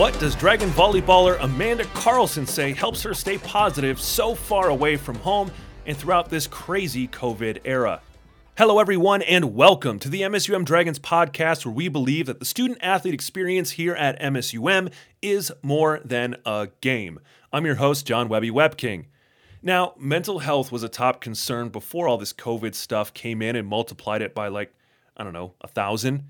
What does Dragon volleyballer Amanda Carlson say helps her stay positive so far away from home and throughout this crazy COVID era? Hello, everyone, and welcome to the MSUM Dragons podcast, where we believe that the student athlete experience here at MSUM is more than a game. I'm your host, John Webby Webking. Now, mental health was a top concern before all this COVID stuff came in and multiplied it by like, I don't know, a thousand.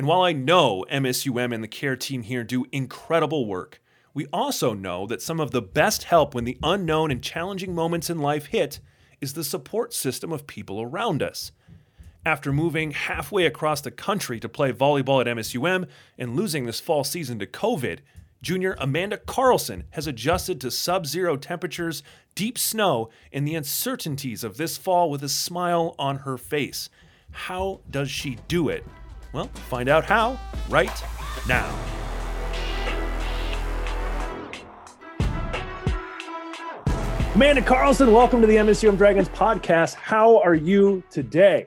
And while I know MSUM and the care team here do incredible work, we also know that some of the best help when the unknown and challenging moments in life hit is the support system of people around us. After moving halfway across the country to play volleyball at MSUM and losing this fall season to COVID, junior Amanda Carlson has adjusted to sub zero temperatures, deep snow, and the uncertainties of this fall with a smile on her face. How does she do it? Well, find out how right now. Amanda Carlson, welcome to the MSUM Dragons podcast. How are you today?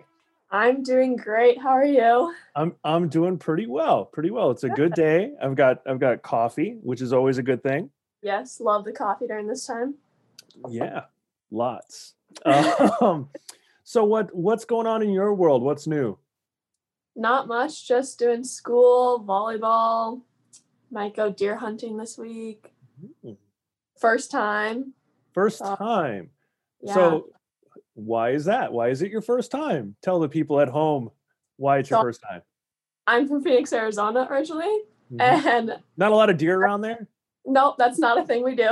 I'm doing great. How are you? I'm I'm doing pretty well. Pretty well. It's a good day. I've got I've got coffee, which is always a good thing. Yes, love the coffee during this time. Yeah, lots. um, so what what's going on in your world? What's new? Not much, just doing school, volleyball. Might go deer hunting this week. Mm, First time. First Uh, time. Yeah. So why is that? Why is it your first time? Tell the people at home why it's your first time. I'm from Phoenix, Arizona originally. Mhm. And Not a lot of deer around there. nope, that's not a thing we do.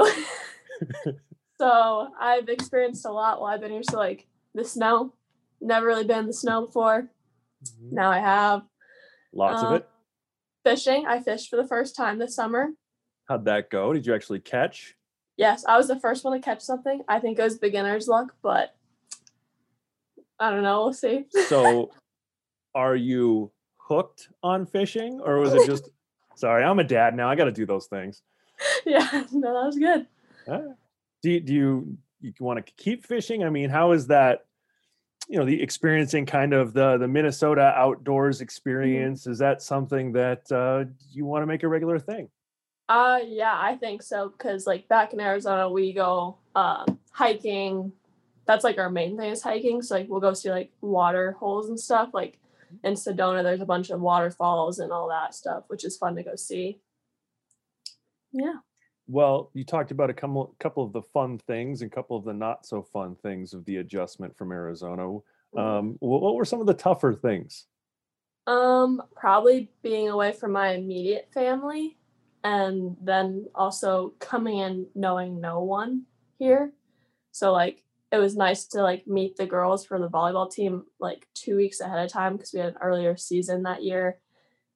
so I've experienced a lot while I've been here. So like the snow. Never really been in the snow before. Now I have. Lots of Um, it. Fishing. I fished for the first time this summer. How'd that go? Did you actually catch? Yes, I was the first one to catch something. I think it was beginner's luck, but I don't know. We'll see. So are you hooked on fishing or was it just sorry, I'm a dad now. I gotta do those things. yeah, no, that was good. Alright. Do do you, you want to keep fishing? I mean, how is that? You know, the experiencing kind of the the Minnesota outdoors experience. Is that something that uh, you want to make a regular thing? Uh, yeah, I think so. Cause like back in Arizona, we go uh, hiking. That's like our main thing is hiking. So like we'll go see like water holes and stuff. Like in Sedona, there's a bunch of waterfalls and all that stuff, which is fun to go see. Yeah. Well, you talked about a couple couple of the fun things and a couple of the not so fun things of the adjustment from Arizona. Um, wh- what were some of the tougher things? Um, probably being away from my immediate family and then also coming in knowing no one here. So like it was nice to like meet the girls for the volleyball team like 2 weeks ahead of time because we had an earlier season that year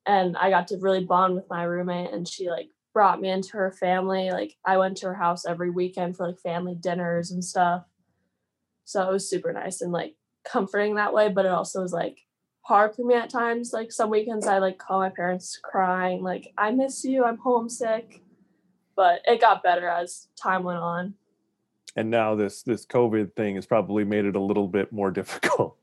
and I got to really bond with my roommate and she like brought me into her family. Like I went to her house every weekend for like family dinners and stuff. So it was super nice and like comforting that way, but it also was like hard for me at times. Like some weekends I like call my parents crying, like, I miss you, I'm homesick. But it got better as time went on. And now this this COVID thing has probably made it a little bit more difficult.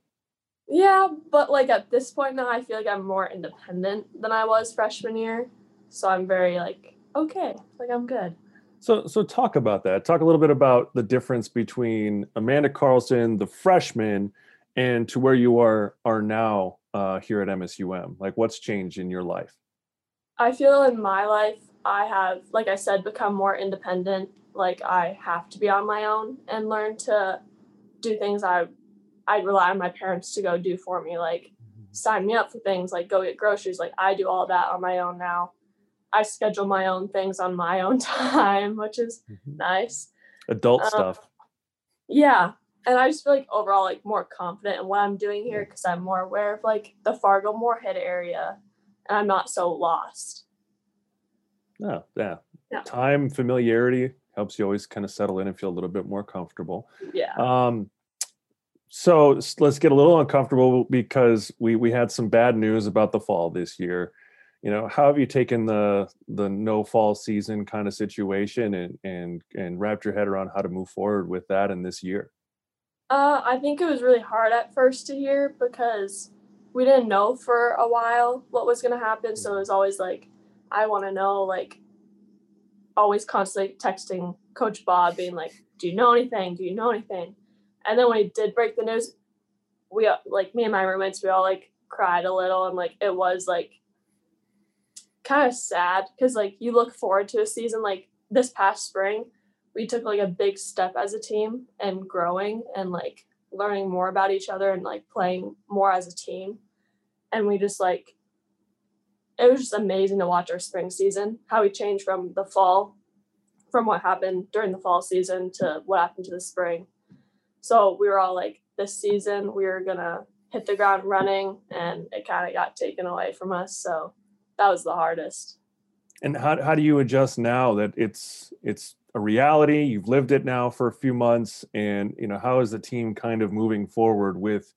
Yeah, but like at this point now I feel like I'm more independent than I was freshman year. So I'm very like, okay, like I'm good. So so talk about that. Talk a little bit about the difference between Amanda Carlson, the freshman, and to where you are are now uh, here at MSUM. Like what's changed in your life? I feel in my life I have, like I said, become more independent. Like I have to be on my own and learn to do things I i'd rely on my parents to go do for me, like sign me up for things, like go get groceries. Like I do all that on my own now. I schedule my own things on my own time, which is nice. Adult Um, stuff. Yeah. And I just feel like overall like more confident in what I'm doing here because I'm more aware of like the Fargo Moorhead area and I'm not so lost. Oh, yeah. Yeah. Time familiarity helps you always kind of settle in and feel a little bit more comfortable. Yeah. Um, so let's get a little uncomfortable because we we had some bad news about the fall this year. You know, how have you taken the the no fall season kind of situation and and and wrapped your head around how to move forward with that in this year? Uh, I think it was really hard at first to hear because we didn't know for a while what was going to happen. So it was always like, I want to know, like, always constantly texting Coach Bob, being like, "Do you know anything? Do you know anything?" And then when he did break the news, we like me and my roommates, we all like cried a little, and like it was like kind of sad because like you look forward to a season like this past spring we took like a big step as a team and growing and like learning more about each other and like playing more as a team. And we just like it was just amazing to watch our spring season how we changed from the fall from what happened during the fall season to what happened to the spring. So we were all like this season we were gonna hit the ground running and it kind of got taken away from us so that was the hardest. And how, how do you adjust now that it's it's a reality? You've lived it now for a few months and you know how is the team kind of moving forward with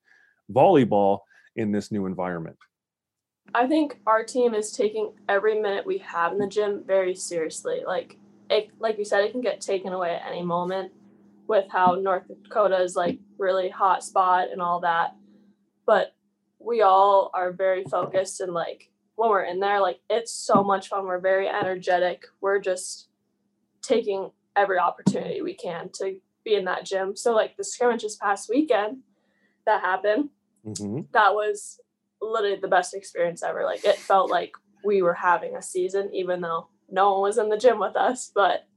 volleyball in this new environment? I think our team is taking every minute we have in the gym very seriously. Like it like you said it can get taken away at any moment with how north dakota is like really hot spot and all that. But we all are very focused and like when we're in there like it's so much fun we're very energetic we're just taking every opportunity we can to be in that gym. So like the scrimmage this past weekend that happened, mm-hmm. that was literally the best experience ever. Like it felt like we were having a season, even though no one was in the gym with us. But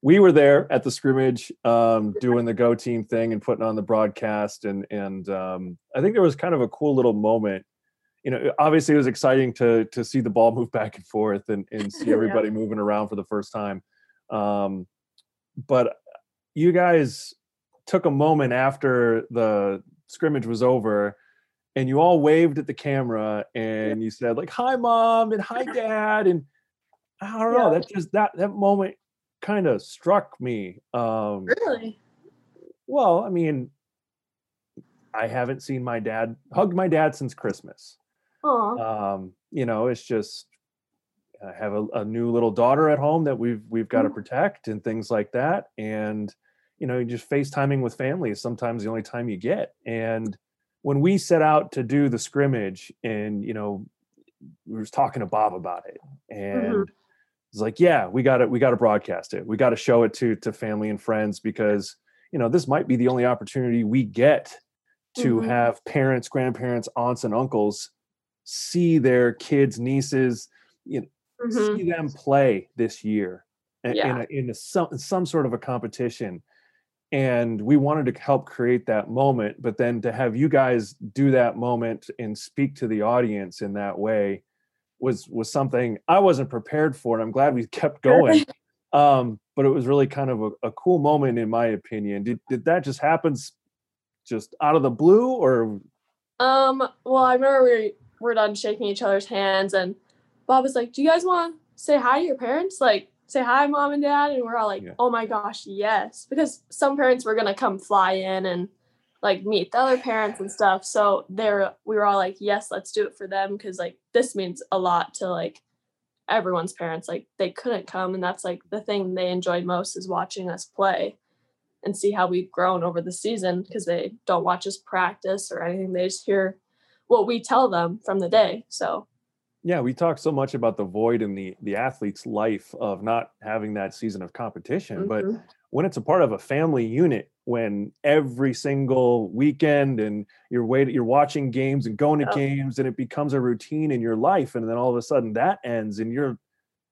we were there at the scrimmage, um, doing the go team thing and putting on the broadcast, and and um, I think there was kind of a cool little moment. You know, obviously it was exciting to to see the ball move back and forth and and see everybody yeah. moving around for the first time. Um, but you guys took a moment after the scrimmage was over and you all waved at the camera and you said like hi mom and hi dad and i don't know yeah. that just that that moment kind of struck me um really well i mean i haven't seen my dad hugged my dad since christmas Aww. um you know it's just I have a, a, new little daughter at home that we've we've got to mm. protect and things like that. And you know, just FaceTiming with family is sometimes the only time you get. And when we set out to do the scrimmage, and you know, we was talking to Bob about it, and mm-hmm. it's like, yeah, we got to we got to broadcast it. We got to show it to to family and friends because you know this might be the only opportunity we get to mm-hmm. have parents, grandparents, aunts, and uncles see their kids, nieces, you know, mm-hmm. see them play this year yeah. in, a, in a, some some sort of a competition. And we wanted to help create that moment but then to have you guys do that moment and speak to the audience in that way was was something i wasn't prepared for and i'm glad we kept going. Um, but it was really kind of a, a, cool moment in my opinion. Did, did that just happen just out of the blue or? Um well i remember we were done shaking each other's hands and Bob was like, Do you guys want to say hi to your parents? Like, say hi, mom and dad. And we're all like, yeah. Oh my gosh, yes. Because some parents were going to come fly in and like meet the other parents and stuff. So there, we were all like, Yes, let's do it for them. Cause like this means a lot to like everyone's parents. Like, they couldn't come. And that's like the thing they enjoyed most is watching us play and see how we've grown over the season because they don't watch us practice or anything. They just hear what we tell them from the day. So yeah, we talk so much about the void in the the athlete's life of not having that season of competition, mm-hmm. but when it's a part of a family unit, when every single weekend and you're waiting, you're watching games and going to games, and it becomes a routine in your life, and then all of a sudden that ends, and you're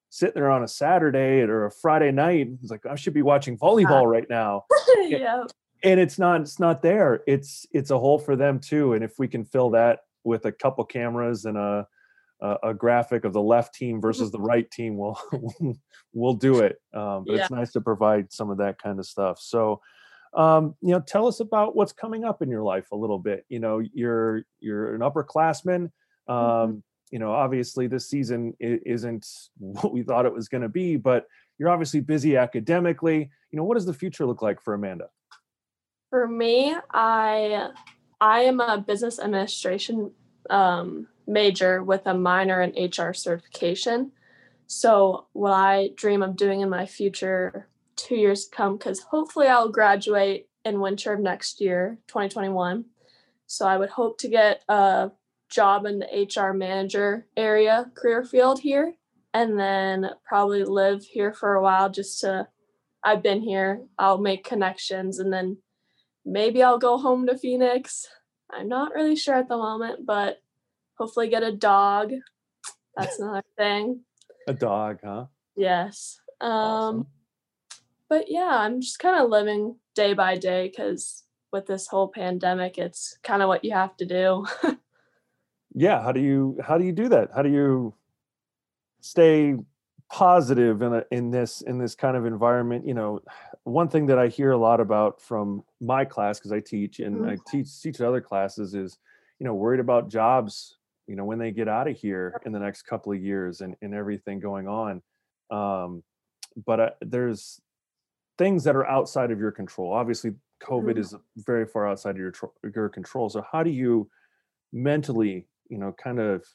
sitting there on a Saturday or a Friday night, it's like I should be watching volleyball right now. yeah. And it's not it's not there. It's it's a hole for them too. And if we can fill that with a couple cameras and a a graphic of the left team versus the right team, we'll we'll do it. Um, but yeah. it's nice to provide some of that kind of stuff. So, um, you know, tell us about what's coming up in your life a little bit. You know, you're you're an upperclassman. Um, mm-hmm. You know, obviously this season isn't what we thought it was going to be, but you're obviously busy academically. You know, what does the future look like for Amanda? For me, I I am a business administration um, major with a minor in HR certification. So, what I dream of doing in my future two years to come, because hopefully I'll graduate in winter of next year, 2021. So, I would hope to get a job in the HR manager area career field here and then probably live here for a while just to I've been here. I'll make connections and then maybe I'll go home to Phoenix. I'm not really sure at the moment, but hopefully get a dog. That's another thing. A dog, huh? Yes. Um Awesome. but yeah, I'm just kind of living day by day cuz with this whole pandemic, it's kind of what you have to do. Yeah. How do you how do you do that? How do you stay positive in a in this in this kind of environment? You know, one thing that I hear a lot about from my class because I teach and Mhm. I teach teach other classes is, you know, worried about jobs. You know, when they get out of here in the next couple of years and and everything going on. Um, but uh, there's things that are outside of your control. Obviously, COVID Mhm. is very far outside of your your control. So how do you mentally, you know, kind of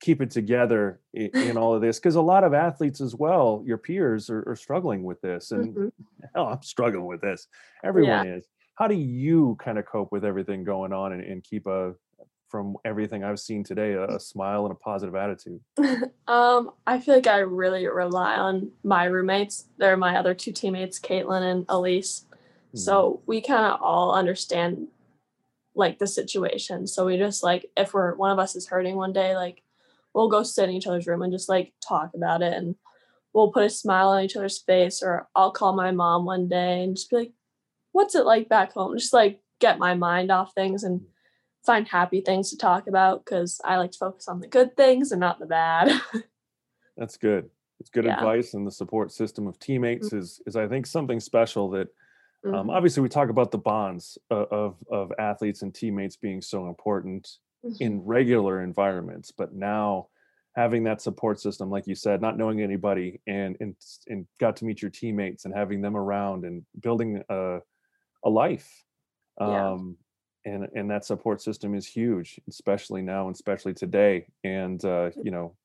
keep it together in, in all of this? Because a lot of athletes as well, your peers are, are struggling with this, and Mhm. hell, I'm struggling with this. Everyone is. How do you kind of cope with everything going on and, and keep a from everything I've seen today, a, a smile and a positive attitude? um, I feel like I really rely on my roommates. They're my other two teammates, Caitlin and Elise. Mhm. So we kind of all understand like the situation. So we just like if we're one of us is hurting one day, like we'll go sit in each other's room and just like talk about it and we'll put a smile on each other's face or I'll call my mom one day and just be like, what's it like back home? Just like get my mind off things and find happy things to talk about because I like to focus on the good things and not the bad. That's good. It's good Yeah. advice, and the support system of teammates is is I think something special that um, Mhm. obviously we talk about the bonds of, of of athletes and teammates being so important. In regular environments, but now having that support system, like you said, not knowing anybody and and and got to meet your teammates and having them around and building a a life. Yeah. Um, and and that support system is huge, especially now and especially today. And uh, you know,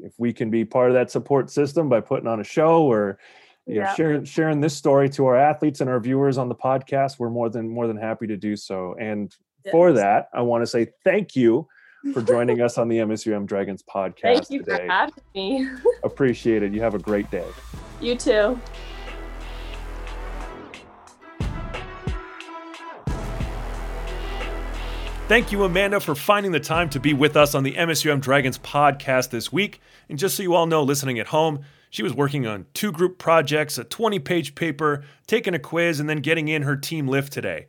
if we can be part of that support system by putting on a show or you know Yeah. sharing sharing this story to our athletes and our viewers on the podcast we're more than more than happy to do so and for Yes. that i want to say thank you for joining us on the msum dragons podcast Thank you today for having me. appreciate it you have a great day you too. Thank you, Amanda, for finding the time to be with us on the MSUM Dragons podcast this week. And just so you all know, listening at home, she was working on two group projects, a 20 page paper, taking a quiz, and then getting in her team lift today.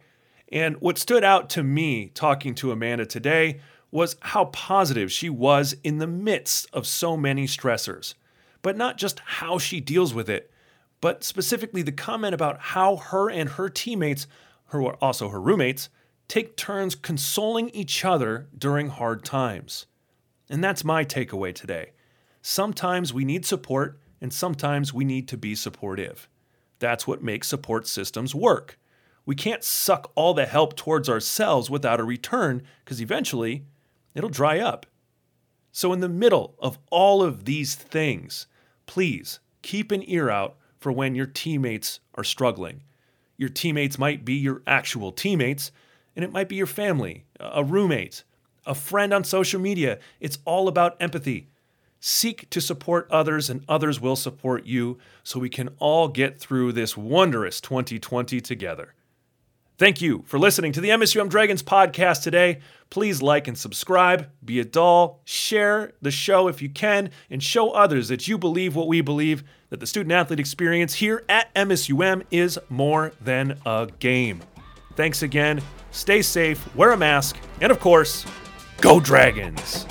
And what stood out to me talking to Amanda today was how positive she was in the midst of so many stressors. But not just how she deals with it, but specifically the comment about how her and her teammates, who are also her roommates, take turns consoling each other during hard times. And that's my takeaway today. Sometimes we need support, and sometimes we need to be supportive. That's what makes support systems work. We can't suck all the help towards ourselves without a return, because eventually it'll dry up. So, in the middle of all of these things, please keep an ear out for when your teammates are struggling. Your teammates might be your actual teammates, and it might be your family, a roommate, a friend on social media. It's all about empathy. Seek to support others, and others will support you so we can all get through this wondrous 2020 together. Thank you for listening to the MSUM Dragons podcast today. Please like and subscribe, be a doll, share the show if you can, and show others that you believe what we believe that the student athlete experience here at MSUM is more than a game. Thanks again. Stay safe, wear a mask, and of course, go Dragons!